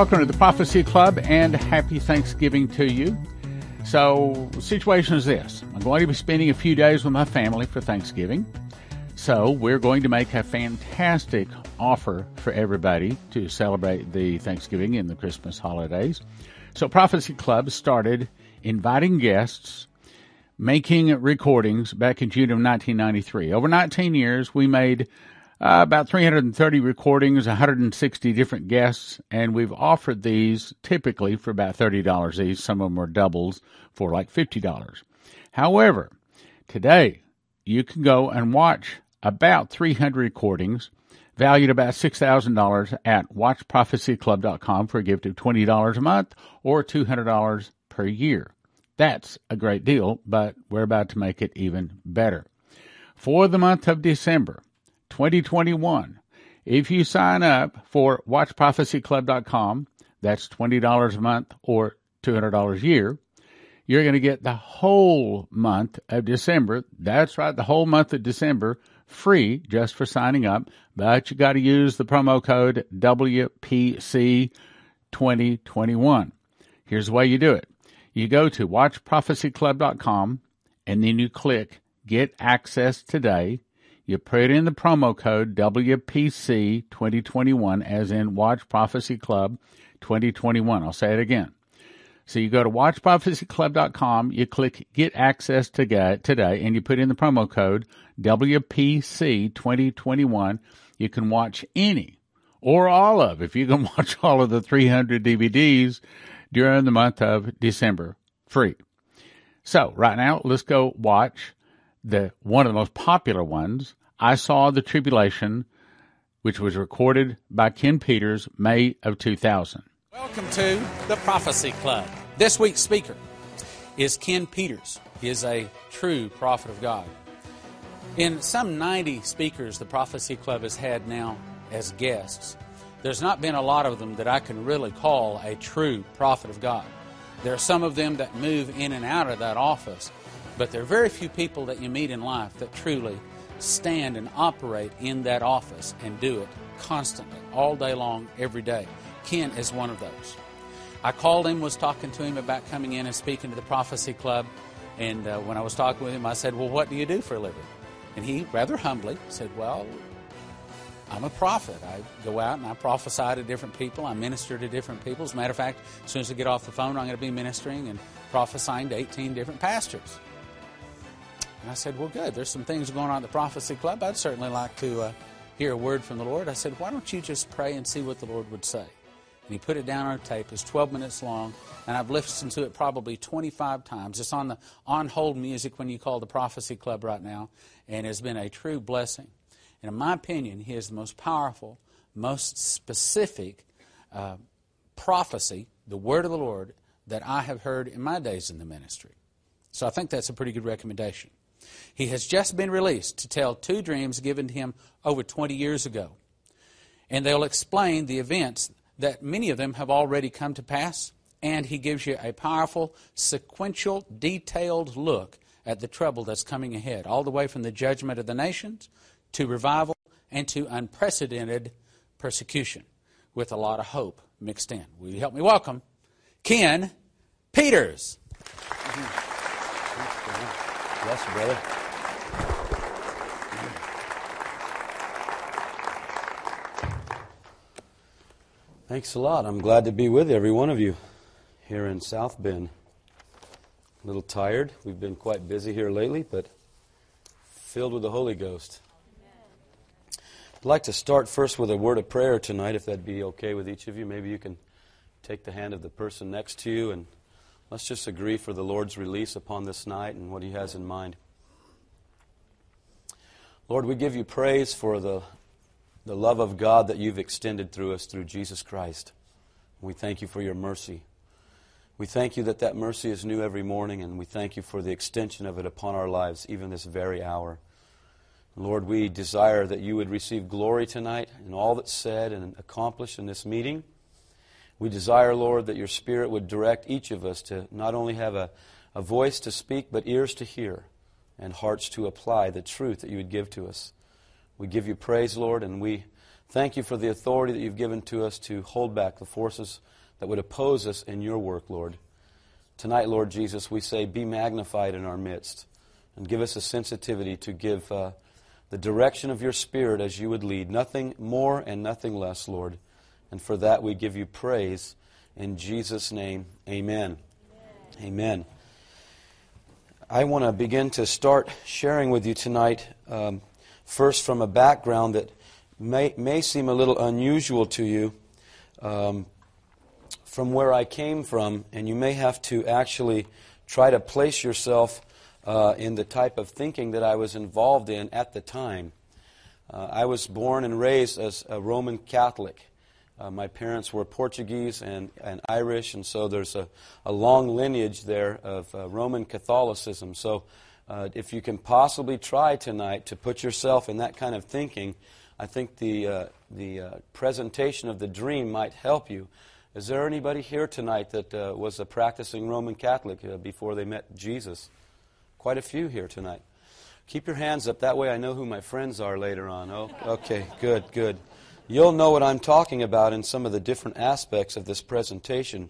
Welcome to the Prophecy Club and happy Thanksgiving to you. So, the situation is this I'm going to be spending a few days with my family for Thanksgiving. So, we're going to make a fantastic offer for everybody to celebrate the Thanksgiving and the Christmas holidays. So, Prophecy Club started inviting guests, making recordings back in June of 1993. Over 19 years, we made uh, about 330 recordings, 160 different guests, and we've offered these typically for about $30 each. Some of them are doubles for like $50. However, today you can go and watch about 300 recordings valued about $6,000 at watchprophecyclub.com for a gift of $20 a month or $200 per year. That's a great deal, but we're about to make it even better. For the month of December, 2021. If you sign up for watchprophecyclub.com, that's $20 a month or $200 a year, you're going to get the whole month of December. That's right, the whole month of December free just for signing up, but you got to use the promo code WPC2021. Here's the way you do it. You go to watchprophecyclub.com and then you click get access today you put in the promo code WPC 2021 as in Watch Prophecy Club 2021. I'll say it again. So you go to watchprophecyclub.com, you click get access to get today, and you put in the promo code WPC 2021. You can watch any or all of, if you can watch all of the 300 DVDs during the month of December free. So right now, let's go watch the one of the most popular ones, I saw the tribulation, which was recorded by Ken Peters, May of 2000. Welcome to the Prophecy Club. This week's speaker is Ken Peters. He is a true prophet of God. In some 90 speakers the Prophecy Club has had now as guests, there's not been a lot of them that I can really call a true prophet of God. There are some of them that move in and out of that office, but there are very few people that you meet in life that truly stand and operate in that office and do it constantly, all day long, every day. Ken is one of those. I called him, was talking to him about coming in and speaking to the Prophecy Club. And uh, when I was talking with him, I said, Well, what do you do for a living? And he rather humbly said, Well, I'm a prophet. I go out and I prophesy to different people. I minister to different people. As a matter of fact, as soon as I get off the phone, I'm going to be ministering and prophesying to 18 different pastors. And I said, Well, good. There's some things going on at the Prophecy Club. I'd certainly like to uh, hear a word from the Lord. I said, Why don't you just pray and see what the Lord would say? And he put it down on a tape. It's 12 minutes long, and I've listened to it probably 25 times. It's on the on hold music when you call the Prophecy Club right now, and it's been a true blessing. And in my opinion, he is the most powerful, most specific uh, prophecy, the word of the Lord, that I have heard in my days in the ministry. So I think that's a pretty good recommendation. He has just been released to tell two dreams given to him over 20 years ago. And they'll explain the events that many of them have already come to pass. And he gives you a powerful, sequential, detailed look at the trouble that's coming ahead, all the way from the judgment of the nations to revival and to unprecedented persecution with a lot of hope mixed in. Will you help me welcome Ken Peters? Bless you, brother. Thanks a lot. I'm glad to be with every one of you here in South Bend. A little tired. We've been quite busy here lately, but filled with the Holy Ghost. I'd like to start first with a word of prayer tonight, if that'd be okay with each of you. Maybe you can take the hand of the person next to you and Let's just agree for the Lord's release upon this night and what He has in mind. Lord, we give you praise for the, the love of God that you've extended through us through Jesus Christ. We thank you for your mercy. We thank you that that mercy is new every morning, and we thank you for the extension of it upon our lives, even this very hour. Lord, we desire that you would receive glory tonight in all that's said and accomplished in this meeting. We desire, Lord, that your Spirit would direct each of us to not only have a, a voice to speak, but ears to hear and hearts to apply the truth that you would give to us. We give you praise, Lord, and we Thank you for the authority that you've given to us to hold back the forces that would oppose us in your work, Lord. Tonight, Lord Jesus, we say, be magnified in our midst and give us a sensitivity to give uh, the direction of your Spirit as you would lead. Nothing more and nothing less, Lord. And for that, we give you praise. In Jesus' name, amen. Amen. amen. I want to begin to start sharing with you tonight, um, first from a background that may, may seem a little unusual to you um, from where I came from, and you may have to actually try to place yourself uh, in the type of thinking that I was involved in at the time. Uh, I was born and raised as a Roman Catholic. Uh, my parents were Portuguese and, and Irish, and so there's a, a long lineage there of uh, Roman Catholicism. So, uh, if you can possibly try tonight to put yourself in that kind of thinking, I think the, uh, the uh, presentation of the dream might help you. Is there anybody here tonight that uh, was a practicing Roman Catholic before they met Jesus? Quite a few here tonight. Keep your hands up. That way I know who my friends are later on. Oh, okay, good, good. You'll know what I'm talking about in some of the different aspects of this presentation.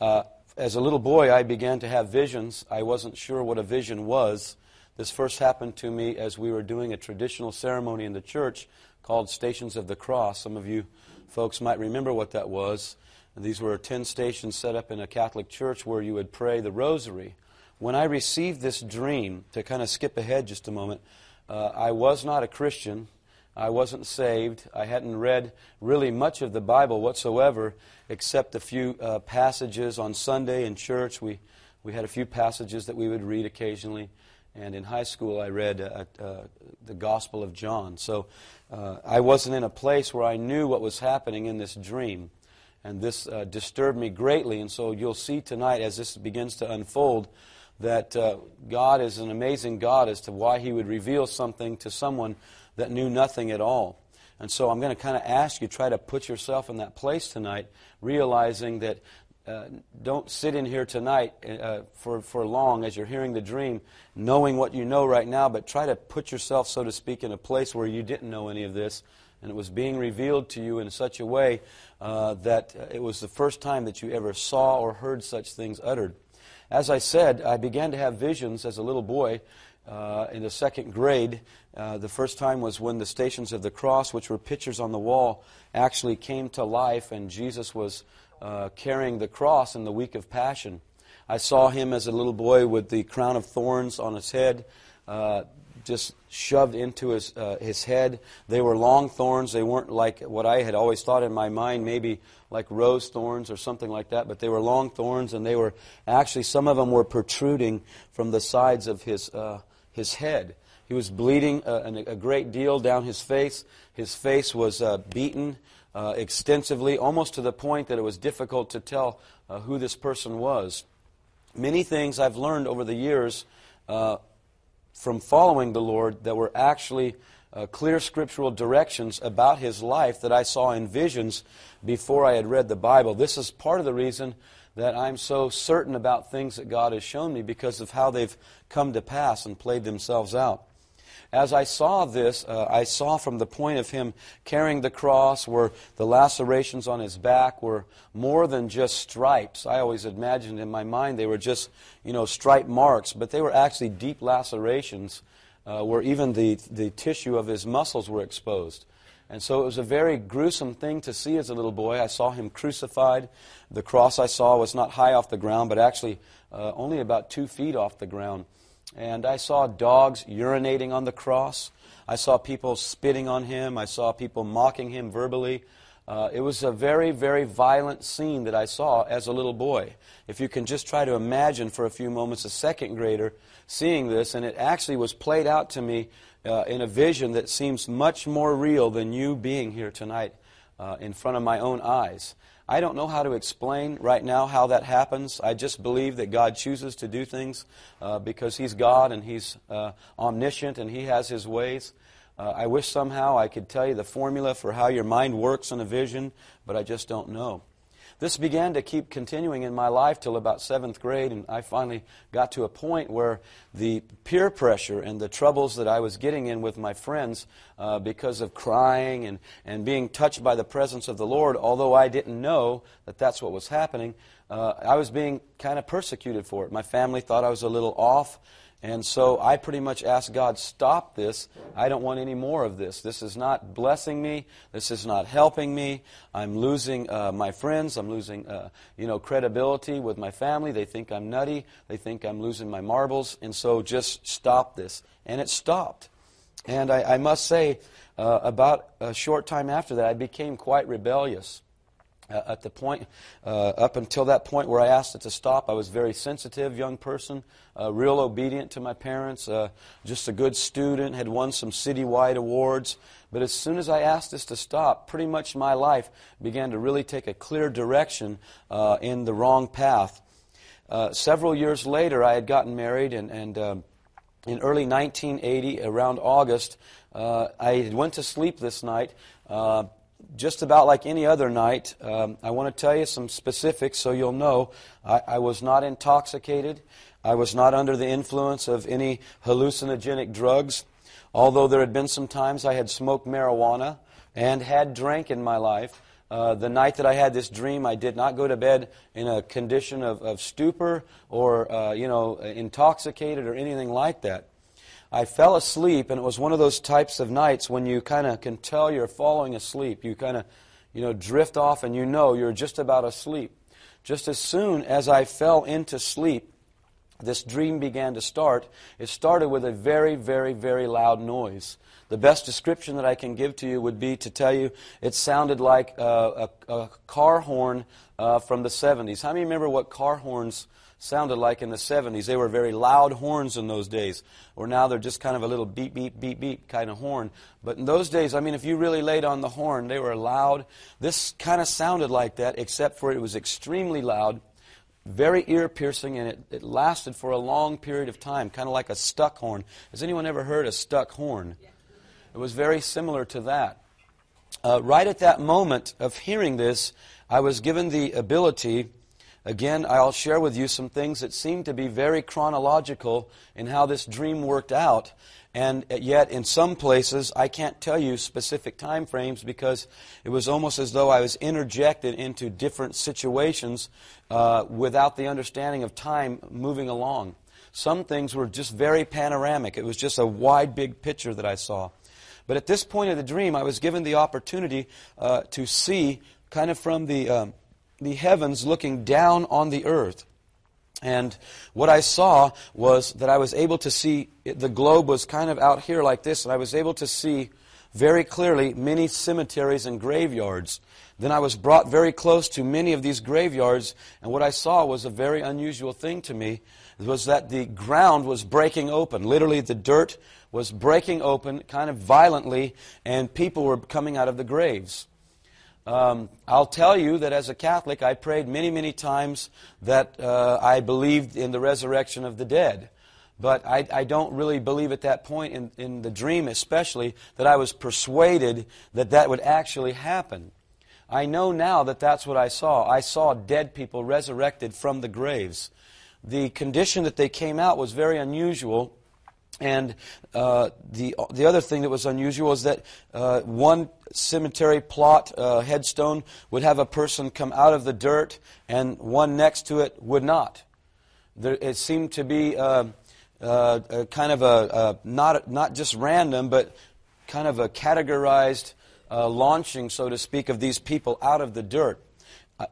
Uh, as a little boy, I began to have visions. I wasn't sure what a vision was. This first happened to me as we were doing a traditional ceremony in the church called Stations of the Cross. Some of you folks might remember what that was. These were 10 stations set up in a Catholic church where you would pray the rosary. When I received this dream, to kind of skip ahead just a moment, uh, I was not a Christian. I wasn't saved. I hadn't read really much of the Bible whatsoever, except a few uh, passages on Sunday in church. We, we had a few passages that we would read occasionally. And in high school, I read uh, uh, the Gospel of John. So uh, I wasn't in a place where I knew what was happening in this dream. And this uh, disturbed me greatly. And so you'll see tonight, as this begins to unfold, that uh, God is an amazing God as to why He would reveal something to someone that knew nothing at all. And so I'm going to kind of ask you, try to put yourself in that place tonight, realizing that uh, don't sit in here tonight uh, for, for long as you're hearing the dream, knowing what you know right now, but try to put yourself, so to speak, in a place where you didn't know any of this, and it was being revealed to you in such a way uh, that it was the first time that you ever saw or heard such things uttered. As I said, I began to have visions as a little boy uh, in the second grade. Uh, the first time was when the Stations of the Cross, which were pictures on the wall, actually came to life, and Jesus was uh, carrying the cross in the week of Passion. I saw him as a little boy with the crown of thorns on his head, uh, just shoved into his, uh, his head. They were long thorns. They weren't like what I had always thought in my mind, maybe like rose thorns or something like that, but they were long thorns, and they were actually, some of them were protruding from the sides of his, uh, his head. He was bleeding uh, a, a, great deal down his face. His face was uh, beaten uh, extensively, almost to the point that it was difficult to tell uh, who this person was. Many things I've learned over the years uh, from following the Lord that were actually uh, clear scriptural directions about his life that I saw in visions before I had read the Bible. This is part of the reason that I'm so certain about things that God has shown me because of how they've come to pass and played themselves out. As I saw this, uh, I saw from the point of him carrying the cross where the lacerations on his back were more than just stripes. I always imagined in my mind they were just, you know, stripe marks, but they were actually deep lacerations uh, where even the, the tissue of his muscles were exposed. And so it was a very gruesome thing to see as a little boy. I saw him crucified. The cross I saw was not high off the ground, but actually uh, only about two feet off the ground. And I saw dogs urinating on the cross. I saw people spitting on him. I saw people mocking him verbally. Uh, it was a very, very violent scene that I saw as a little boy. If you can just try to imagine for a few moments a second grader seeing this, and it actually was played out to me uh, in a vision that seems much more real than you being here tonight uh, in front of my own eyes. I don't know how to explain right now how that happens. I just believe that God chooses to do things uh, because He's God and He's uh, omniscient and He has His ways. Uh, I wish somehow I could tell you the formula for how your mind works on a vision, but I just don't know. This began to keep continuing in my life till about seventh grade, and I finally got to a point where the peer pressure and the troubles that I was getting in with my friends uh, because of crying and, and being touched by the presence of the Lord, although I didn't know that that's what was happening, uh, I was being kind of persecuted for it. My family thought I was a little off. And so I pretty much asked God, stop this. I don't want any more of this. This is not blessing me. This is not helping me. I'm losing uh, my friends. I'm losing, uh, you know, credibility with my family. They think I'm nutty. They think I'm losing my marbles. And so just stop this. And it stopped. And I, I must say, uh, about a short time after that, I became quite rebellious. Uh, at the point, uh, up until that point where I asked it to stop, I was a very sensitive young person, uh, real obedient to my parents, uh, just a good student, had won some citywide awards. But as soon as I asked this to stop, pretty much my life began to really take a clear direction uh, in the wrong path. Uh, several years later, I had gotten married, and, and um, in early 1980, around August, I went to sleep this night just about like any other night, um, I want to tell you some specifics so you'll know. I, I, was not intoxicated. I was not under the influence of any hallucinogenic drugs. Although there had been some times I had smoked marijuana and had drank in my life. Uh, the night that I had this dream, I did not go to bed in a condition of, of stupor or, uh, you know, intoxicated or anything like that. I fell asleep, and it was one of those types of nights when you kind of can tell you're falling asleep. You kind of, you know, drift off, and you know you're just about asleep. Just as soon as I fell into sleep, this dream began to start. It started with a very, very, very loud noise. The best description that I can give to you would be to tell you it sounded like a, a, a car horn uh, from the 70s. How many remember what car horns sounded like in the 70s. They were very loud horns in those days. Or now they're just kind of a little beep, beep, beep, beep kind of horn. But in those days, I mean, if you really laid on the horn, they were loud. This kind of sounded like that, except for it was extremely loud, very ear piercing, and it, it lasted for a long period of time, kind of like a stuck horn. Has anyone ever heard a stuck horn? It was very similar to that. Uh, right at that moment of hearing this, I was given the ability Again, I'll share with you some things that seem to be very chronological in how this dream worked out. And yet, in some places, I can't tell you specific time frames because it was almost as though I was interjected into different situations uh, without the understanding of time moving along. Some things were just very panoramic. It was just a wide, big picture that I saw. But at this point of the dream, I was given the opportunity uh, to see, kind of from the um, the heavens looking down on the earth. And what I saw was that I was able to see, the globe was kind of out here like this, and I was able to see very clearly many cemeteries and graveyards. Then I was brought very close to many of these graveyards, and what I saw was a very unusual thing to me, was that the ground was breaking open. Literally, the dirt was breaking open kind of violently, and people were coming out of the graves. Um, I'll tell you that as a Catholic, I prayed many, many times that uh, I believed in the resurrection of the dead. But I, I, don't really believe at that point, in, in the dream especially, that I was persuaded that that would actually happen. I know now that that's what I saw. I saw dead people resurrected from the graves. The condition that they came out was very unusual. And uh, the, the other thing that was unusual is that uh, one cemetery plot uh, headstone would have a person come out of the dirt, and one next to it would not. There, it seemed to be uh, uh, a kind of a, not not just random, but kind of a categorized uh, launching, so to speak, of these people out of the dirt.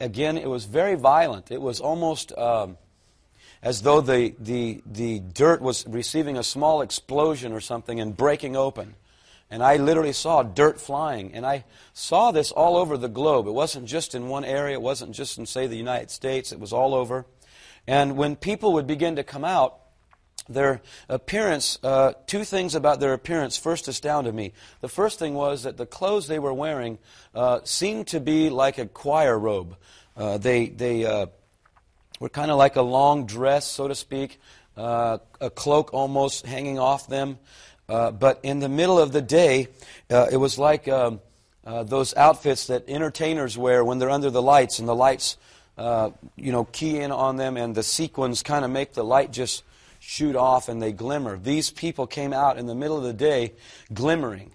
Again, it was very violent. It was almost um, as though the, the, the dirt was receiving a small explosion or something and breaking open. And I literally saw dirt flying. And I saw this all over the globe. It wasn't just in one area, it wasn't just in, say, the United States, it was all over. And when people would begin to come out, their appearance, uh, two things about their appearance first astounded me. The first thing was that the clothes they were wearing uh, seemed to be like a choir robe. Uh, they they uh, were kind of like a long dress, so to speak, uh, a cloak almost hanging off them. Uh, but in the middle of the day, uh, it was like um, uh, those outfits that entertainers wear when they're under the lights, and the lights, uh, you know, key in on them, and the sequins kind of make the light just shoot off and they glimmer. These people came out in the middle of the day glimmering.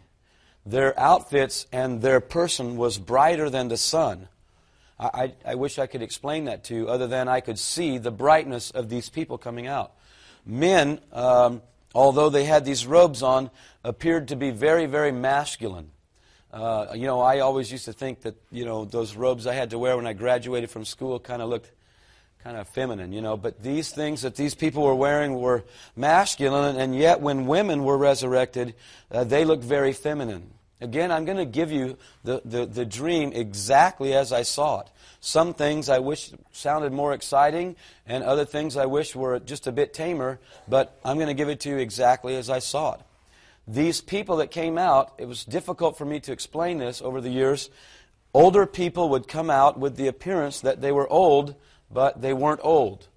Their outfits and their person was brighter than the sun. I, I, wish I could explain that to you, other than I could see the brightness of these people coming out. Men, um, although they had these robes on, appeared to be very, very masculine. Uh, you know, I always used to think that, you know, those robes I had to wear when I graduated from school kind of looked kind of feminine, you know. But these things that these people were wearing were masculine, and yet when women were resurrected, uh, they looked very feminine. Again, I'm going to give you the, the, the dream exactly as I saw it. Some things I wish sounded more exciting, and other things I wish were just a bit tamer, but I'm going to give it to you exactly as I saw it. These people that came out, it was difficult for me to explain this over the years. Older people would come out with the appearance that they were old, but they weren't old.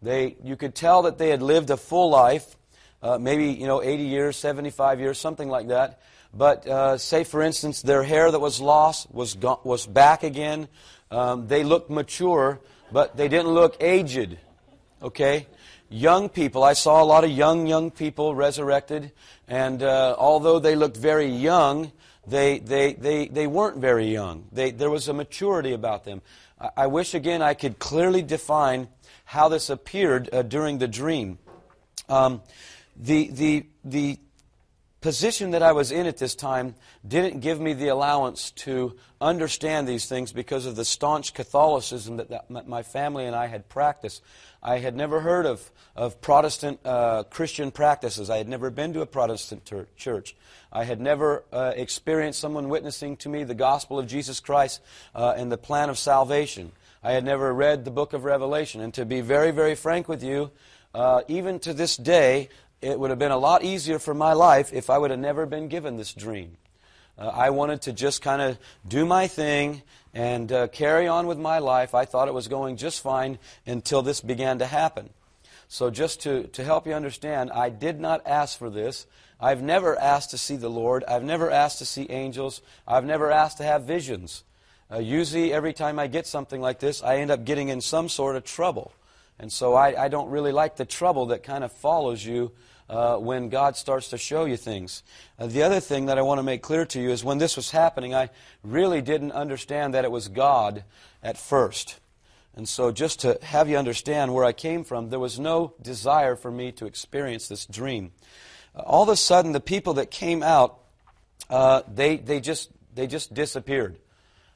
They, you could tell that they had lived a full life, uh, maybe you know 80 years, 75 years, something like that. But uh, say, for instance, their hair that was lost was was back again. Um, they looked mature, but they didn't look aged. Okay, young people. I saw a lot of young young people resurrected, and uh, although they looked very young, they, they, they, they weren't very young. They, there was a maturity about them. I wish again I could clearly define how this appeared uh, during the dream. Um, the, the, the position that I was in at this time didn't give me the allowance to understand these things because of the staunch Catholicism that, that my family and I had practiced. I had never heard of, of Protestant uh, Christian practices. I had never been to a Protestant ter- church. I had never uh, experienced someone witnessing to me the gospel of Jesus Christ uh, and the plan of salvation. I had never read the book of Revelation. And to be very, very frank with you, uh, even to this day, it would have been a lot easier for my life if I would have never been given this dream. Uh, I wanted to just kind of do my thing and uh, carry on with my life. I thought it was going just fine until this began to happen. So, just to, to help you understand, I did not ask for this. I've never asked to see the Lord. I've never asked to see angels. I've never asked to have visions. Uh, usually, every time I get something like this, I end up getting in some sort of trouble. And so I, I don't really like the trouble that kind of follows you uh, when God starts to show you things. Uh, the other thing that I want to make clear to you is when this was happening, I really didn't understand that it was God at first. And so, just to have you understand where I came from, there was no desire for me to experience this dream. Uh, all of a sudden, the people that came out, uh, they, they, just, they just disappeared.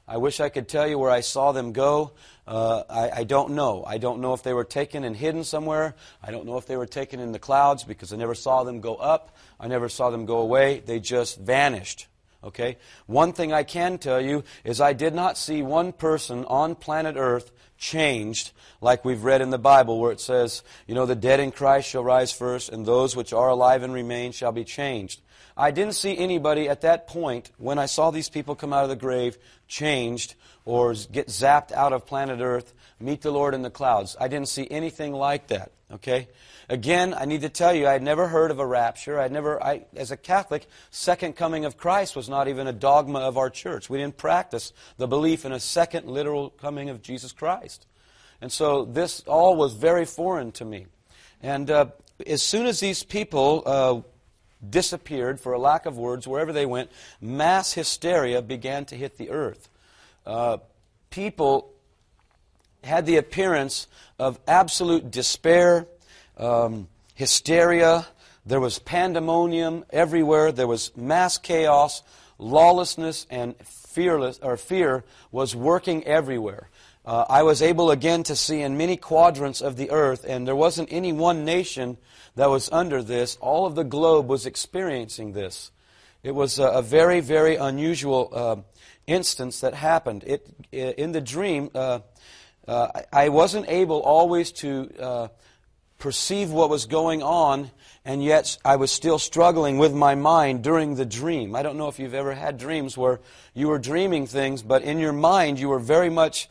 I wish I could tell you where I saw them go. Uh, I, I, don't know. I don't know if they were taken and hidden somewhere. I don't know if they were taken in the clouds because I never saw them go up. I never saw them go away. They just vanished. Okay? One thing I can tell you is I did not see one person on planet Earth changed like we've read in the Bible where it says, you know, the dead in Christ shall rise first and those which are alive and remain shall be changed. I didn't see anybody at that point when I saw these people come out of the grave changed or get zapped out of planet Earth, meet the Lord in the clouds. I didn't see anything like that. Okay? Again, I need to tell you, I had never heard of a rapture. I'd never, I, as a Catholic, second coming of Christ was not even a dogma of our church. We didn't practice the belief in a second literal coming of Jesus Christ. And so this all was very foreign to me. And uh, as soon as these people uh, disappeared, for a lack of words, wherever they went, mass hysteria began to hit the earth. Uh, people had the appearance of absolute despair, um, hysteria. There was pandemonium everywhere. There was mass chaos. Lawlessness and fearless or fear was working everywhere. Uh, I was able again to see in many quadrants of the earth, and there wasn't any one nation that was under this. All of the globe was experiencing this. It was a, a very, very unusual uh, instance that happened. It, in the dream, uh, uh, I wasn't able always to uh, perceive what was going on, and yet I was still struggling with my mind during the dream. I don't know if you've ever had dreams where you were dreaming things, but in your mind you were very much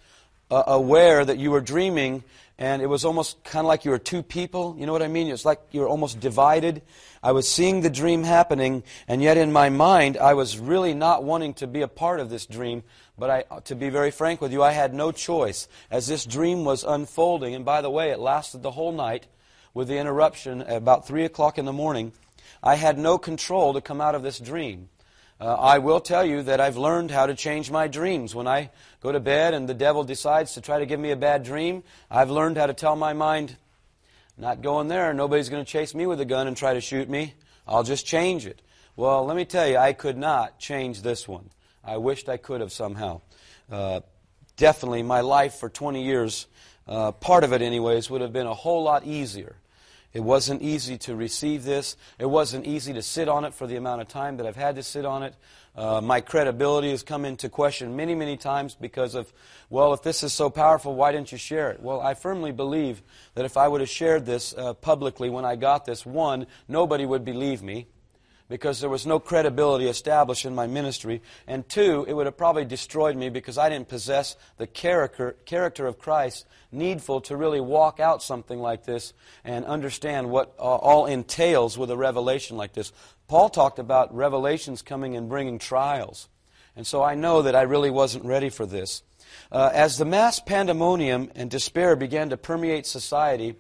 uh, aware that you were dreaming, and it was almost kind of like you were two people. You know what I mean? It's like you were almost divided. I was seeing the dream happening, and yet in my mind, I was really not wanting to be a part of this dream. But I, to be very frank with you, I had no choice as this dream was unfolding. And by the way, it lasted the whole night with the interruption at about 3 o'clock in the morning. I had no control to come out of this dream. Uh, I will tell you that I've learned how to change my dreams. When I go to bed and the devil decides to try to give me a bad dream, I've learned how to tell my mind, not going there. Nobody's going to chase me with a gun and try to shoot me. I'll just change it. Well, let me tell you, I could not change this one. I wished I could have somehow. Uh, definitely, my life for 20 years, uh, part of it, anyways, would have been a whole lot easier it wasn't easy to receive this. It wasn't easy to sit on it for the amount of time that I've had to sit on it. Uh, my credibility has come into question many, many times because of, well, if this is so powerful, why didn't you share it? Well, I firmly believe that if I would have shared this uh, publicly when I got this, one, nobody would believe me because there was no credibility established in my ministry. And two, it would have probably destroyed me because I didn't possess the character, character of Christ needful to really walk out something like this and understand what uh, all entails with a revelation like this. Paul talked about revelations coming and bringing trials. And so I know that I really wasn't ready for this. Uh, as the mass pandemonium and despair began to permeate society,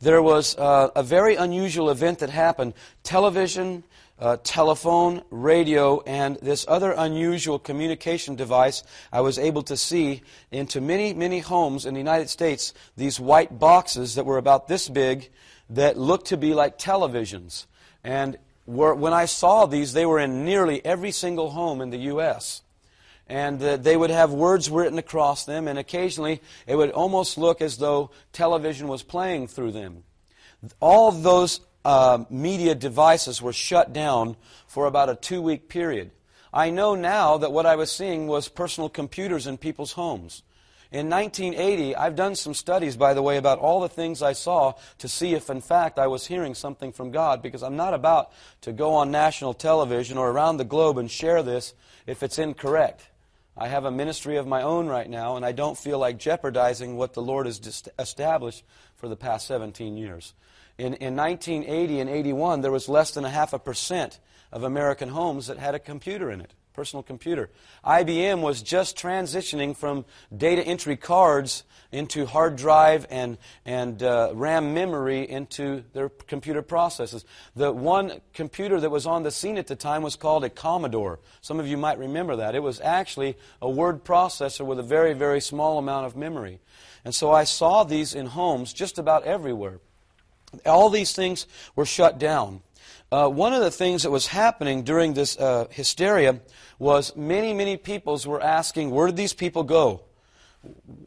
there was uh, a very unusual event that happened. Television, uh, telephone, radio, and this other unusual communication device I was able to see into many, many homes in the United States, these white boxes that were about this big that looked to be like televisions. And were, when I saw these, they were in nearly every single home in the U.S and they would have words written across them, and occasionally it would almost look as though television was playing through them. All those uh, media devices were shut down for about a two week period. I know now that what I was seeing was personal computers in people's homes. In 1980, I've done some studies, by the way, about all the things I saw to see if, in fact, I was hearing something from God, because I'm not about to go on national television or around the globe and share this if it's incorrect. I have a ministry of my own right now, and I don't feel like jeopardizing what the Lord has established for the past 17 years. In, in 1980 and 81, there was less than a half a percent of American homes that had a computer in it personal computer. IBM was just transitioning from data entry cards into hard drive and, and uh, RAM memory into their computer processes. The one computer that was on the scene at the time was called a Commodore. Some of you might remember that. It was actually a word processor with a very, very small amount of memory. And so I saw these in homes just about everywhere. All these things were shut down uh, one of the things that was happening during this uh, hysteria was many, many peoples were asking, where did these people go?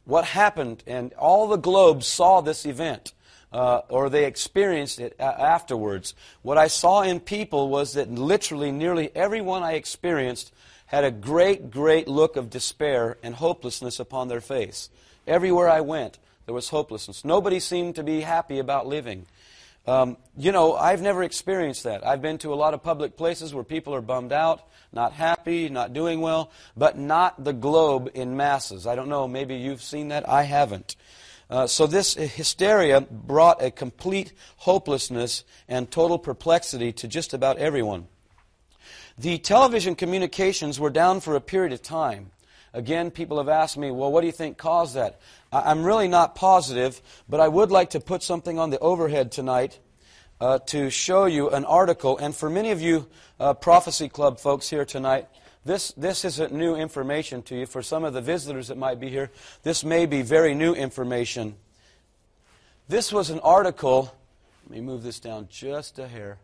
What happened? And all the globe saw this event. Uh, or they experienced it afterwards. What I saw in people was that literally nearly everyone I experienced had a great, great look of despair and hopelessness upon their face. Everywhere I went, there was hopelessness. Nobody seemed to be happy about living. Um, you know, I've never experienced that. I've been to a lot of public places where people are bummed out, not happy, not doing well, but not the globe in masses. I don't know, maybe you've seen that. I haven't. Uh, so this hysteria brought a complete hopelessness and total perplexity to just about everyone. The television communications were down for a period of time. Again, people have asked me, well, what do you think caused that? I'm really not positive, but I would like to put something on the overhead tonight uh, to show you an article. And for many of you uh, Prophecy Club folks here tonight, this, this isn't new information to you. For some of the visitors that might be here, this may be very new information. This was an article. Let me move this down just a hair.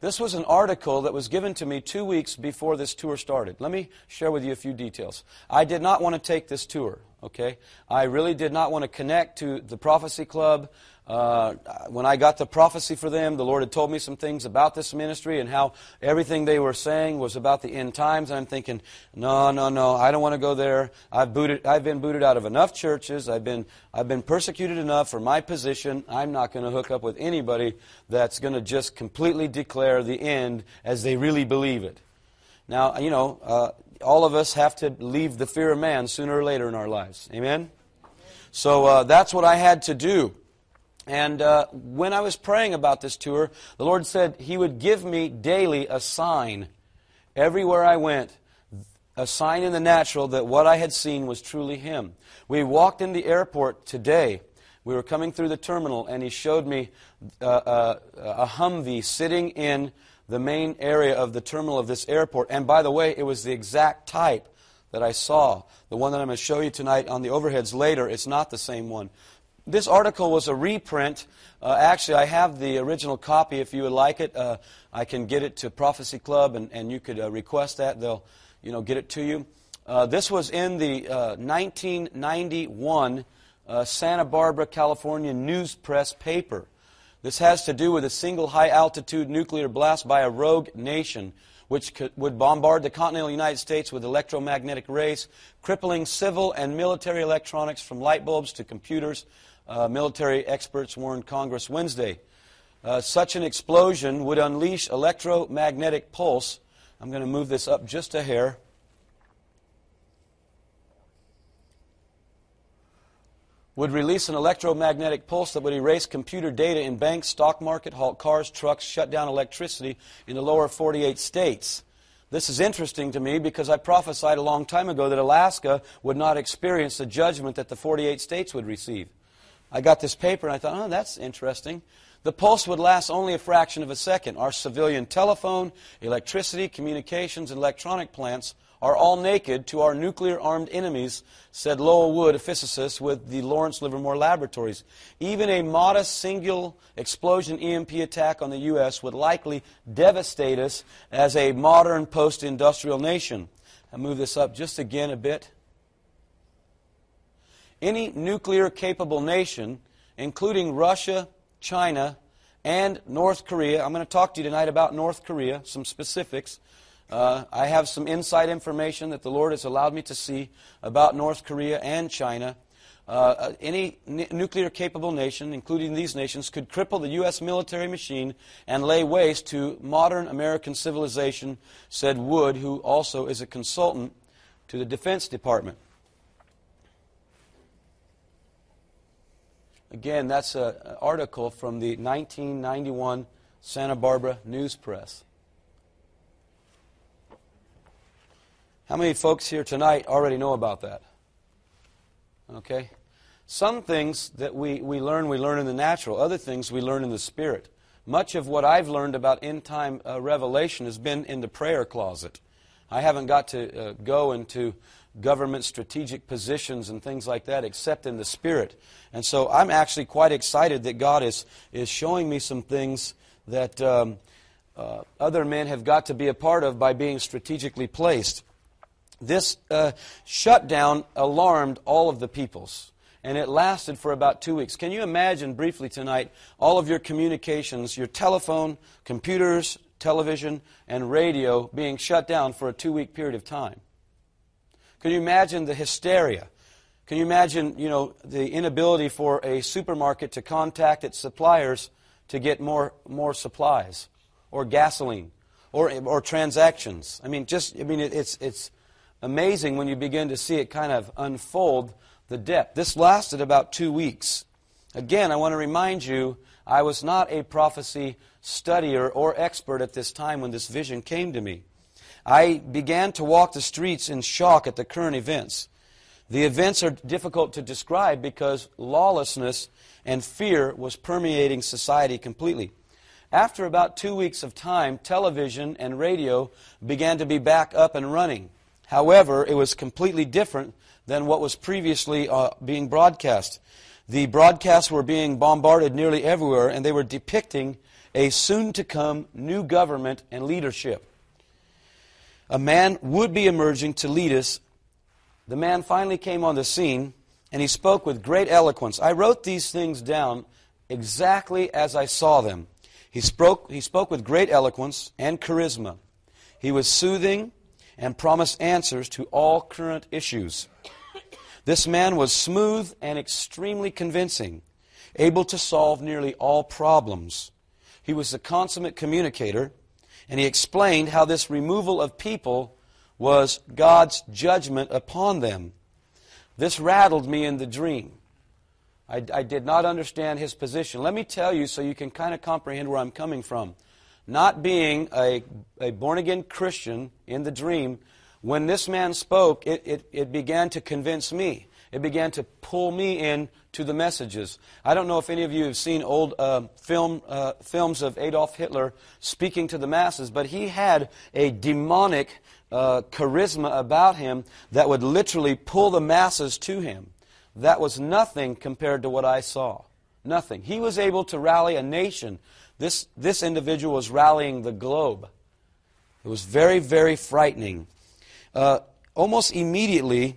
This was an article that was given to me two weeks before this tour started. Let me share with you a few details. I did not want to take this tour, okay? I really did not want to connect to the Prophecy Club. Uh, when I got the prophecy for them, the Lord had told me some things about this ministry and how everything they were saying was about the end times. And I'm thinking, no, no, no, I don't want to go there. I've booted, I've been booted out of enough churches. I've been, I've been persecuted enough for my position. I'm not going to hook up with anybody that's going to just completely declare the end as they really believe it. Now, you know, uh, all of us have to leave the fear of man sooner or later in our lives. Amen. So uh, that's what I had to do. And uh, when I was praying about this tour, the Lord said He would give me daily a sign everywhere I went, a sign in the natural that what I had seen was truly Him. We walked in the airport today. We were coming through the terminal, and He showed me uh, uh, a Humvee sitting in the main area of the terminal of this airport. And by the way, it was the exact type that I saw. The one that I'm going to show you tonight on the overheads later, it's not the same one. This article was a reprint. Uh, actually, I have the original copy if you would like it. Uh, I can get it to Prophecy Club, and, and you could uh, request that. They'll you know, get it to you. Uh, this was in the 1991 uh, uh, Santa Barbara, California News Press paper. This has to do with a single high altitude nuclear blast by a rogue nation which could, would bombard the continental United States with electromagnetic rays, crippling civil and military electronics from light bulbs to computers. Uh, military experts warned Congress Wednesday. Uh, such an explosion would unleash electromagnetic pulse. I'm going to move this up just a hair. would release an electromagnetic pulse that would erase computer data in banks, stock market, halt cars, trucks, shut down electricity in the lower 48 states. This is interesting to me because I prophesied a long time ago that Alaska would not experience the judgment that the 48 states would receive. I got this paper and I thought, oh, that's interesting. The pulse would last only a fraction of a second. Our civilian telephone, electricity, communications, and electronic plants are all naked to our nuclear armed enemies, said Lowell Wood, a physicist with the Lawrence Livermore Laboratories. Even a modest single explosion EMP attack on the U.S. would likely devastate us as a modern post industrial nation. I move this up just again a bit. Any nuclear capable nation, including Russia, China, and North Korea, I'm going to talk to you tonight about North Korea, some specifics uh, I have some inside information that the Lord has allowed me to see about North Korea and China. Uh, uh any n- nuclear capable nation, including these nations, could cripple the U.S. military machine and lay waste to modern American civilization, said Wood, who also is a consultant to the Defense Department. Again, that's an article from the 1991 Santa Barbara News Press. How many folks here tonight already know about that? Okay? Some things that we, we learn, we learn in the natural. Other things we learn in the spirit. Much of what I've learned about end time uh, revelation has been in the prayer closet. I haven't got to uh, go into government strategic positions and things like that except in the spirit. And so I'm actually quite excited that God is, is showing me some things that um, uh, other men have got to be a part of by being strategically placed. This uh, shutdown alarmed all of the peoples, and it lasted for about two weeks. Can you imagine briefly tonight all of your communications, your telephone, computers, television, and radio being shut down for a two week period of time? Can you imagine the hysteria? Can you imagine, you know, the inability for a supermarket to contact its suppliers to get more, more supplies or gasoline or, or transactions? I mean, just, I mean, it, it's, it's, amazing when you begin to see it kind of unfold the depth. This lasted about two weeks. Again, I want to remind you, I was not a prophecy studier or expert at this time when this vision came to me. I began to walk the streets in shock at the current events. The events are difficult to describe because lawlessness and fear was permeating society completely. After about two weeks of time, television and radio began to be back up and running. However, it was completely different than what was previously uh, being broadcast. The broadcasts were being bombarded nearly everywhere, and they were depicting a soon to come new government and leadership. A man would be emerging to lead us. The man finally came on the scene, and he spoke with great eloquence. I wrote these things down exactly as I saw them. He spoke, he spoke with great eloquence and charisma. He was soothing and promised answers to all current issues. This man was smooth and extremely convincing, able to solve nearly all problems. He was a consummate communicator, and he explained how this removal of people was God's judgment upon them. This rattled me in the dream. I, I did not understand his position. Let me tell you so you can kind of comprehend where I'm coming from. Not being a, a born again Christian in the dream, when this man spoke, it, it, it began to convince me. It began to pull me in to the messages. I don't know if any of you have seen old uh, film, uh, films of Adolf Hitler speaking to the masses, but he had a demonic uh, charisma about him that would literally pull the masses to him. That was nothing compared to what I saw. Nothing. He was able to rally a nation. This, this individual was rallying the globe. It was very, very frightening. Uh, almost immediately,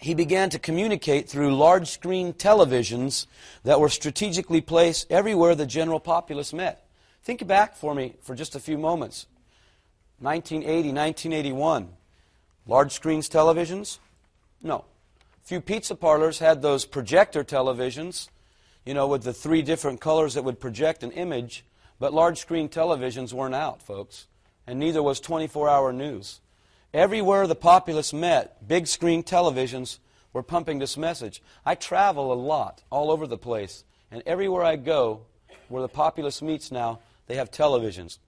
he began to communicate through large screen televisions that were strategically placed everywhere the general populace met. Think back for me for just a few moments. 1980, 1981. Large screens televisions? No. Few pizza parlors had those projector televisions, you know, with the three different colors that would project an image, but large screen televisions weren't out, folks. And neither was 24 hour news. Everywhere the populace met, big screen televisions were pumping this message. I travel a lot, all over the place, and everywhere I go, where the populace meets now, they have televisions.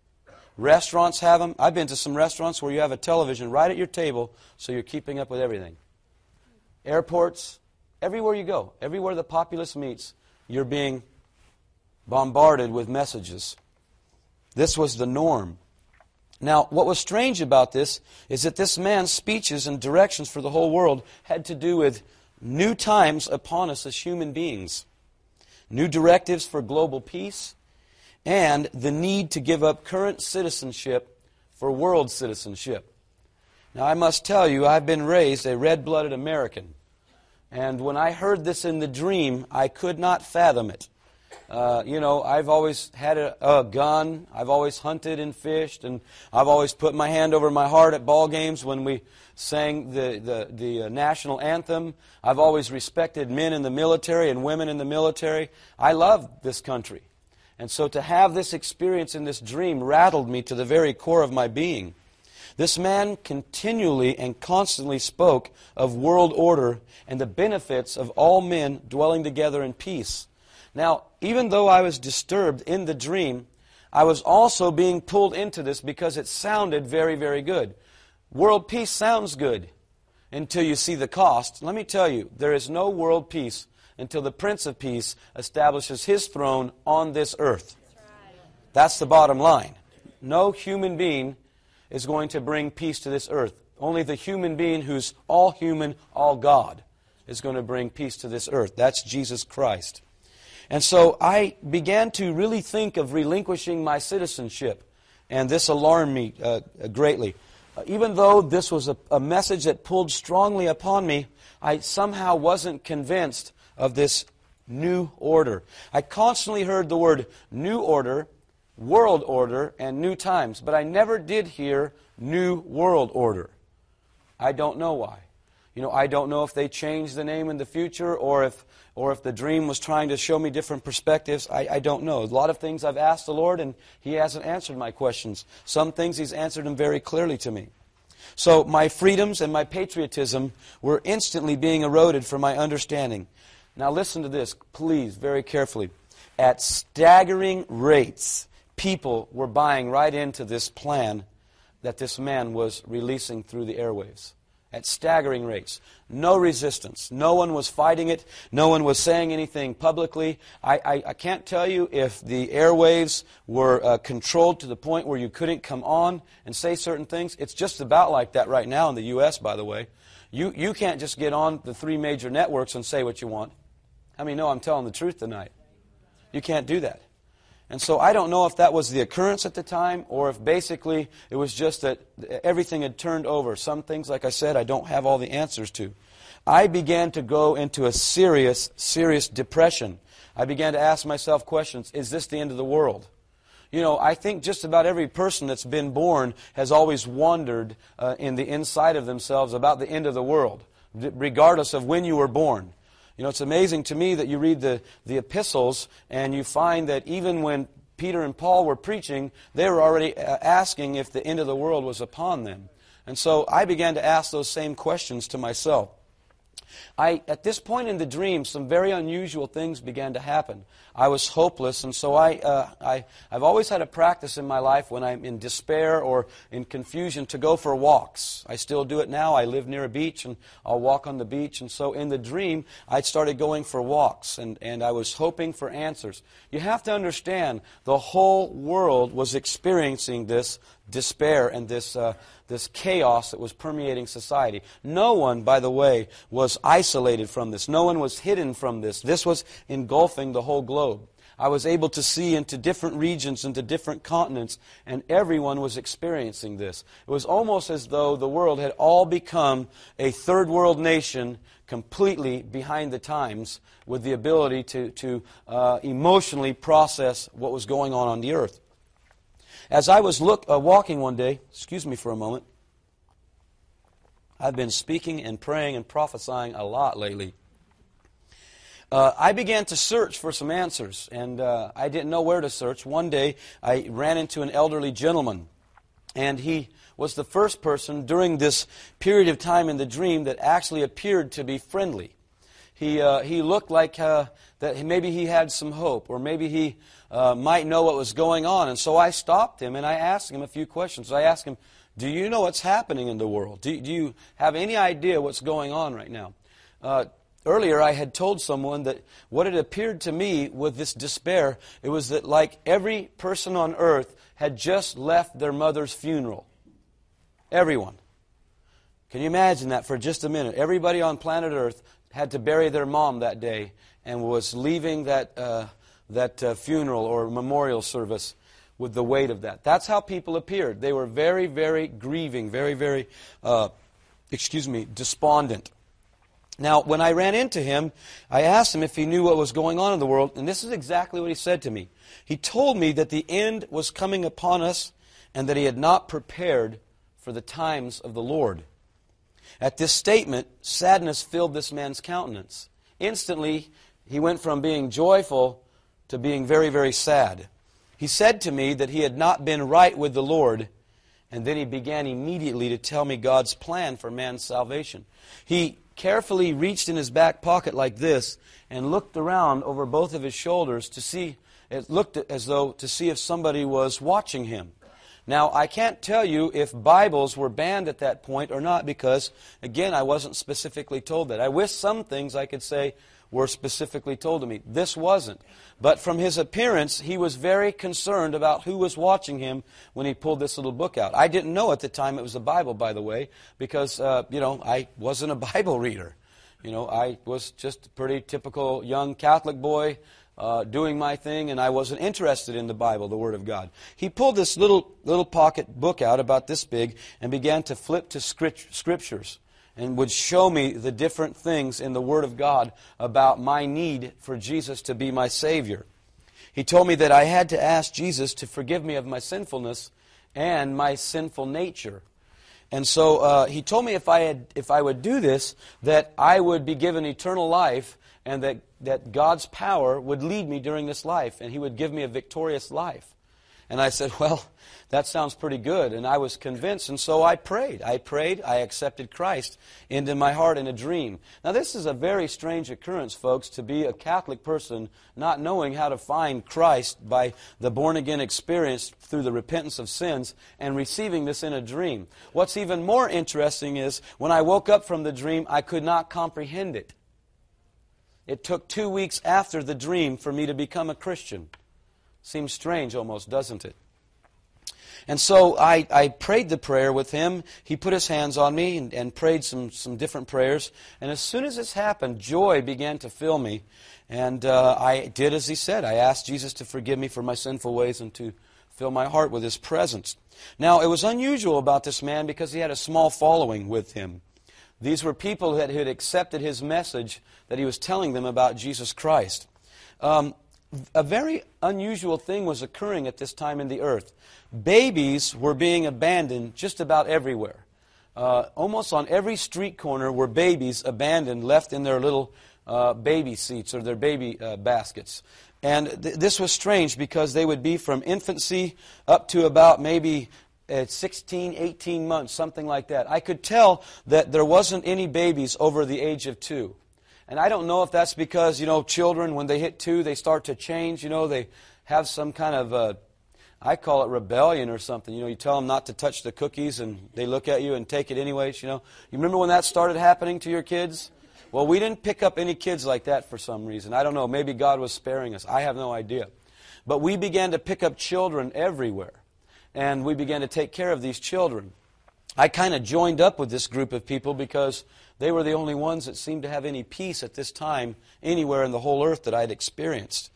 Restaurants have them. I've been to some restaurants where you have a television right at your table, so you're keeping up with everything. Airports, everywhere you go, everywhere the populace meets, you're being bombarded with messages. This was the norm. Now, what was strange about this is that this man's speeches and directions for the whole world had to do with new times upon us as human beings, new directives for global peace, and the need to give up current citizenship for world citizenship. Now, I must tell you, I've been raised a red blooded American. And when I heard this in the dream, I could not fathom it. Uh, you know, I've always had a, a, gun. I've always hunted and fished, and I've always put my hand over my heart at ball games when we sang the, the, the uh, national anthem. I've always respected men in the military and women in the military. I love this country. And so to have this experience in this dream rattled me to the very core of my being. This man continually and constantly spoke of world order and the benefits of all men dwelling together in peace. Now, even though I was disturbed in the dream, I was also being pulled into this because it sounded very, very good. World peace sounds good until you see the cost. Let me tell you, there is no world peace until the Prince of Peace establishes his throne on this earth. That's the bottom line. No human being is going to bring peace to this earth. Only the human being who's all human, all God, is going to bring peace to this earth. That's Jesus Christ. And so I began to really think of relinquishing my citizenship, and this alarmed me uh, greatly. Uh, even though this was a, a message that pulled strongly upon me, I somehow wasn't convinced of this new order. I constantly heard the word new order, world order, and new times, but I never did hear new world order. I don't know why. You know, I don't know if they change the name in the future or if or if the dream was trying to show me different perspectives. I, I don't know. A lot of things I've asked the Lord, and He hasn't answered my questions. Some things He's answered them very clearly to me. So my freedoms and my patriotism were instantly being eroded from my understanding. Now listen to this, please, very carefully. At staggering rates, people were buying right into this plan that this man was releasing through the airwaves at staggering rates. No resistance. No one was fighting it. No one was saying anything publicly. I, I, I can't tell you if the airwaves were uh, controlled to the point where you couldn't come on and say certain things. It's just about like that right now in the U.S., by the way. You, you can't just get on the three major networks and say what you want. I mean, no, I'm telling the truth tonight. You can't do that. And so I don't know if that was the occurrence at the time or if basically it was just that everything had turned over. Some things, like I said, I don't have all the answers to. I began to go into a serious, serious depression. I began to ask myself questions Is this the end of the world? You know, I think just about every person that's been born has always wondered uh, in the inside of themselves about the end of the world, regardless of when you were born. You know, it's amazing to me that you read the, the epistles and you find that even when Peter and Paul were preaching, they were already uh, asking if the end of the world was upon them. And so I began to ask those same questions to myself. I, at this point in the dream, some very unusual things began to happen. I was hopeless, and so I, uh, I, I've always had a practice in my life when I'm in despair or in confusion to go for walks. I still do it now. I live near a beach, and I'll walk on the beach. And so in the dream, I started going for walks, and, and I was hoping for answers. You have to understand, the whole world was experiencing this despair and this, uh, this chaos that was permeating society. No one, by the way, was isolated from this. No one was hidden from this. This was engulfing the whole globe. I was able to see into different regions, into different continents, and everyone was experiencing this. It was almost as though the world had all become a third world nation completely behind the times with the ability to, to uh, emotionally process what was going on on the earth. As I was look, uh, walking one day, excuse me for a moment, I've been speaking and praying and prophesying a lot lately. Uh, I began to search for some answers, and uh, I didn't know where to search. One day, I ran into an elderly gentleman, and he was the first person during this period of time in the dream that actually appeared to be friendly. He, uh, he looked like uh, that maybe he had some hope, or maybe he uh, might know what was going on. And so I stopped him and I asked him a few questions. I asked him, Do you know what's happening in the world? Do, do you have any idea what's going on right now? Uh, earlier, I had told someone that what it appeared to me with this despair, it was that like every person on earth had just left their mother's funeral. Everyone. Can you imagine that for just a minute? Everybody on planet Earth had to bury their mom that day and was leaving that. Uh, that uh, funeral or memorial service with the weight of that. That's how people appeared. They were very, very grieving, very, very, uh, excuse me, despondent. Now, when I ran into him, I asked him if he knew what was going on in the world, and this is exactly what he said to me. He told me that the end was coming upon us and that he had not prepared for the times of the Lord. At this statement, sadness filled this man's countenance. Instantly, he went from being joyful to being very, very sad. He said to me that he had not been right with the Lord, and then he began immediately to tell me God's plan for man's salvation. He carefully reached in his back pocket like this and looked around over both of his shoulders to see, it looked as though to see if somebody was watching him. Now, I can't tell you if Bibles were banned at that point or not because, again, I wasn't specifically told that. I wish some things I could say were specifically told to me. This wasn't. But from his appearance, he was very concerned about who was watching him when he pulled this little book out. I didn't know at the time it was a Bible, by the way, because, uh, you know, I wasn't a Bible reader. You know, I was just a pretty typical young Catholic boy uh, doing my thing, and I wasn't interested in the Bible, the Word of God. He pulled this little, little pocket book out about this big and began to flip to scriptures and would show me the different things in the Word of God about my need for Jesus to be my Savior. He told me that I had to ask Jesus to forgive me of my sinfulness and my sinful nature. And so uh, he told me if I, had, if I would do this, that I would be given eternal life and that, that God's power would lead me during this life and he would give me a victorious life. And I said, Well, that sounds pretty good. And I was convinced, and so I prayed. I prayed, I accepted Christ into my heart in a dream. Now, this is a very strange occurrence, folks, to be a Catholic person not knowing how to find Christ by the born again experience through the repentance of sins and receiving this in a dream. What's even more interesting is when I woke up from the dream, I could not comprehend it. It took two weeks after the dream for me to become a Christian. Seems strange almost, doesn't it? And so I, I prayed the prayer with him. He put his hands on me and, and prayed some, some different prayers. And as soon as this happened, joy began to fill me. And uh, I did as he said. I asked Jesus to forgive me for my sinful ways and to fill my heart with his presence. Now, it was unusual about this man because he had a small following with him. These were people that had accepted his message that he was telling them about Jesus Christ. Um, a very unusual thing was occurring at this time in the earth. Babies were being abandoned just about everywhere. Uh, almost on every street corner were babies abandoned, left in their little uh, baby seats or their baby uh, baskets. And th- this was strange because they would be from infancy up to about maybe at 16, 18 months, something like that. I could tell that there wasn't any babies over the age of two. And I don't know if that's because, you know, children, when they hit two, they start to change. You know, they have some kind of, uh, I call it rebellion or something. You know, you tell them not to touch the cookies and they look at you and take it anyways, you know. You remember when that started happening to your kids? Well, we didn't pick up any kids like that for some reason. I don't know. Maybe God was sparing us. I have no idea. But we began to pick up children everywhere and we began to take care of these children. I kind of joined up with this group of people because they were the only ones that seemed to have any peace at this time anywhere in the whole earth that I'd experienced.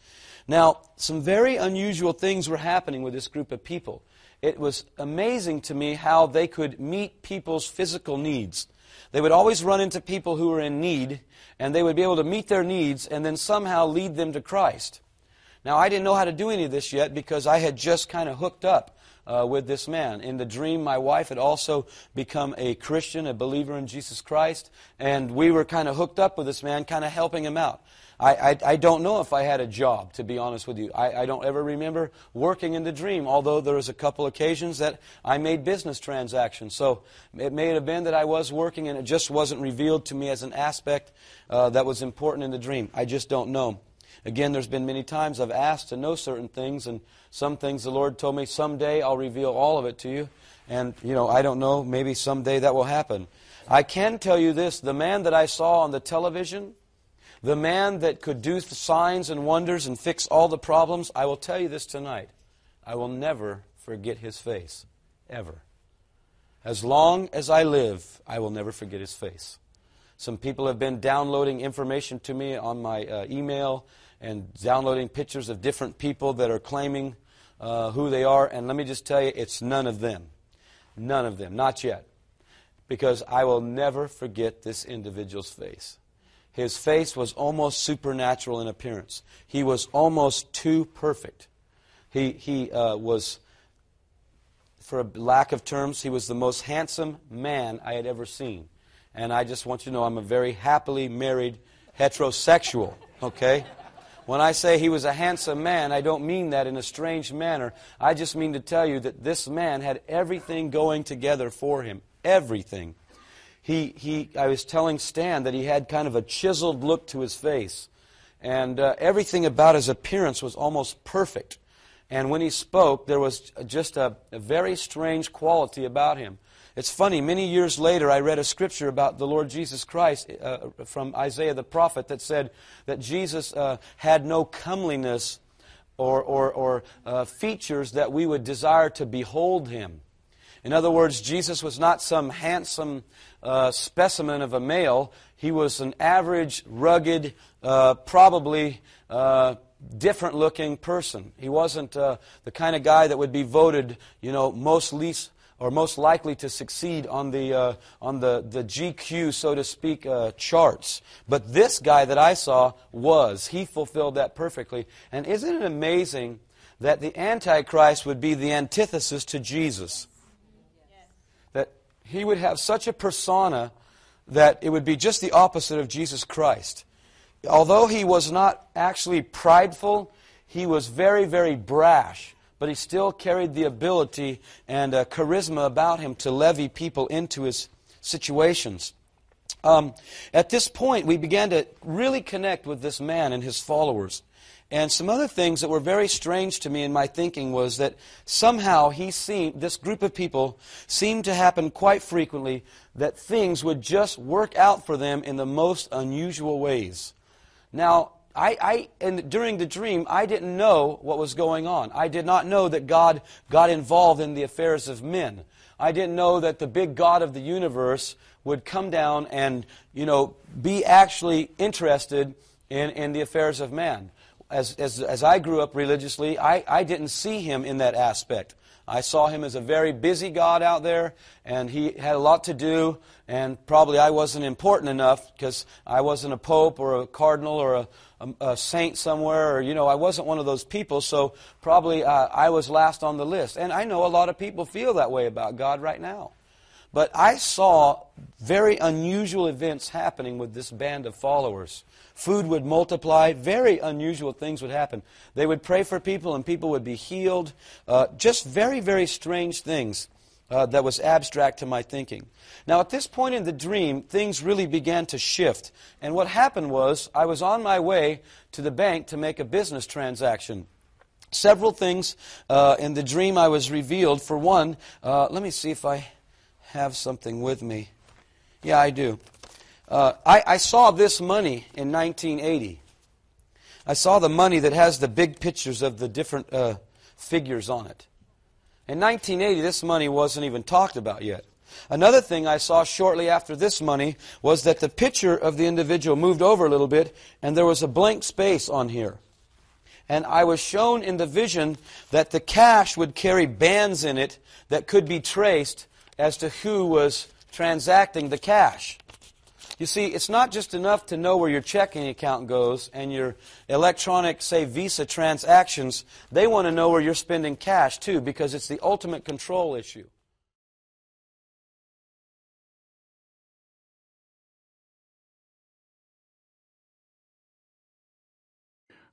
Now, some very unusual things were happening with this group of people. It was amazing to me how they could meet people's physical needs. They would always run into people who were in need, and they would be able to meet their needs and then somehow lead them to Christ. Now, I didn't know how to do any of this yet because I had just kind of hooked up uh, with this man. In the dream, my wife had also become a Christian, a believer in Jesus Christ, and we were kind of hooked up with this man, kind of helping him out. I, I, I, don't know if I had a job, to be honest with you. I, I don't ever remember working in the dream, although there was a couple occasions that I made business transactions. So it may have been that I was working and it just wasn't revealed to me as an aspect uh, that was important in the dream. I just don't know. Again, there's been many times I've asked to know certain things, and some things the Lord told me, someday I'll reveal all of it to you. And, you know, I don't know, maybe someday that will happen. I can tell you this the man that I saw on the television, the man that could do signs and wonders and fix all the problems, I will tell you this tonight. I will never forget his face. Ever. As long as I live, I will never forget his face. Some people have been downloading information to me on my uh, email and downloading pictures of different people that are claiming uh, who they are. And let me just tell you, it's none of them. None of them. Not yet. Because I will never forget this individual's face. His face was almost supernatural in appearance. He was almost too perfect. He, he uh, was, for lack of terms, he was the most handsome man I had ever seen. And I just want you to know I'm a very happily married heterosexual, okay? When I say he was a handsome man, I don't mean that in a strange manner. I just mean to tell you that this man had everything going together for him. Everything. He, he, I was telling Stan that he had kind of a chiseled look to his face. And uh, everything about his appearance was almost perfect. And when he spoke, there was just a, a very strange quality about him. It's funny, many years later, I read a scripture about the Lord Jesus Christ uh, from Isaiah the prophet that said that Jesus uh, had no comeliness or, or, or uh, features that we would desire to behold him. In other words, Jesus was not some handsome uh, specimen of a male. He was an average, rugged, uh, probably uh, different looking person. He wasn't uh, the kind of guy that would be voted, you know, most least or most likely to succeed on the, uh, on the, the GQ, so to speak, uh, charts. But this guy that I saw was. He fulfilled that perfectly. And isn't it amazing that the Antichrist would be the antithesis to Jesus? That he would have such a persona that it would be just the opposite of Jesus Christ. Although he was not actually prideful, he was very, very brash but he still carried the ability and uh, charisma about him to levy people into his situations. Um, at this point, we began to really connect with this man and his followers. And some other things that were very strange to me in my thinking was that somehow he seemed, this group of people seemed to happen quite frequently that things would just work out for them in the most unusual ways. Now, I, I, and during the dream, I didn't know what was going on. I did not know that God got involved in the affairs of men. I didn't know that the big God of the universe would come down and, you know, be actually interested in, in the affairs of man. As, as, as I grew up religiously, I, I didn't see him in that aspect. I saw him as a very busy God out there, and he had a lot to do, and probably I wasn't important enough because I wasn't a pope or a cardinal or a, a, a, saint somewhere, or, you know, I wasn't one of those people, so probably uh, I was last on the list. And I know a lot of people feel that way about God right now. But I saw very unusual events happening with this band of followers. Food would multiply, very unusual things would happen. They would pray for people, and people would be healed. Uh, just very, very strange things. uh, that was abstract to my thinking. Now, at this point in the dream, things really began to shift. And what happened was, I was on my way to the bank to make a business transaction. Several things uh, in the dream I was revealed. For one, uh, let me see if I have something with me. Yeah, I do. Uh, I, I saw this money in 1980. I saw the money that has the big pictures of the different uh, figures on it. In 1980, this money wasn't even talked about yet. Another thing I saw shortly after this money was that the picture of the individual moved over a little bit and there was a blank space on here. And I was shown in the vision that the cash would carry bands in it that could be traced as to who was transacting the cash. You see, it's not just enough to know where your checking account goes and your electronic, say, Visa transactions. They want to know where you're spending cash, too, because it's the ultimate control issue.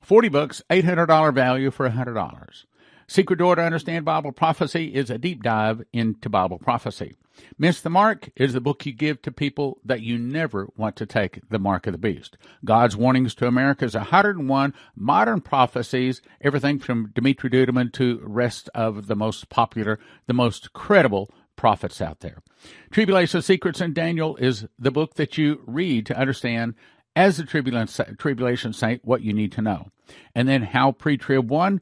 Forty bucks, eight hundred dollar value for a hundred dollars. Secret Door to Understand Bible Prophecy is a deep dive into Bible prophecy. Miss the Mark is the book you give to people that you never want to take the mark of the beast. God's Warnings to America America's 101 Modern Prophecies, everything from Dumitru Duduman to rest of the most popular, the most credible prophets out there. Tribulation Secrets and Daniel is the book that you read to understand as a tribulation saint what you need to know. And then how pre-trib one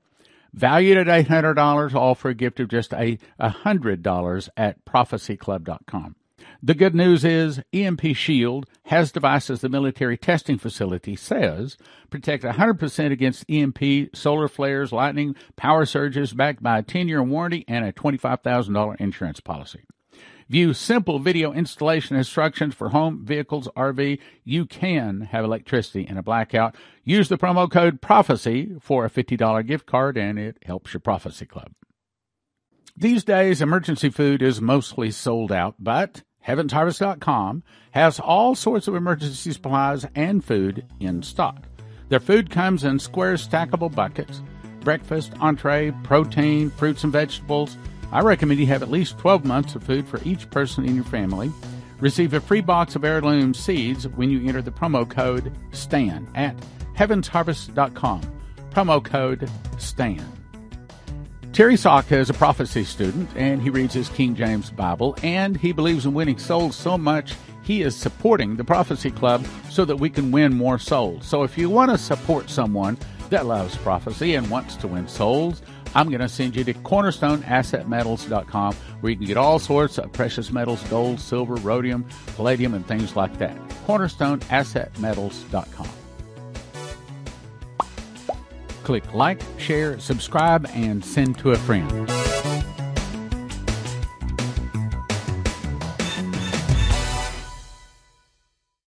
valued at $800, all for a gift of just a $100 at prophecyclub.com. The good news is EMP Shield has devices the military testing facility says protect 100% against EMP, solar flares, lightning, power surges backed by a 10-year warranty and a $25,000 insurance policy. View simple video installation instructions for home, vehicles, RV. You can have electricity in a blackout. Use the promo code PROPHECY for a $50 gift card and it helps your Prophecy Club. These days, emergency food is mostly sold out, but HeavensHarvest.com has all sorts of emergency supplies and food in stock. Their food comes in square stackable buckets breakfast, entree, protein, fruits and vegetables I recommend you have at least 12 months of food for each person in your family. Receive a free box of heirloom seeds when you enter the promo code STAN at heavensharvest.com. Promo code STAN. Terry Saka is a prophecy student and he reads his King James Bible and he believes in winning souls so much he is supporting the Prophecy Club so that we can win more souls. So if you want to support someone that loves prophecy and wants to win souls, I'm going to send you to cornerstoneassetmetals.com where you can get all sorts of precious metals, gold, silver, rhodium, palladium, and things like that. cornerstoneassetmetals.com. Click like, share, subscribe, and send to a friend.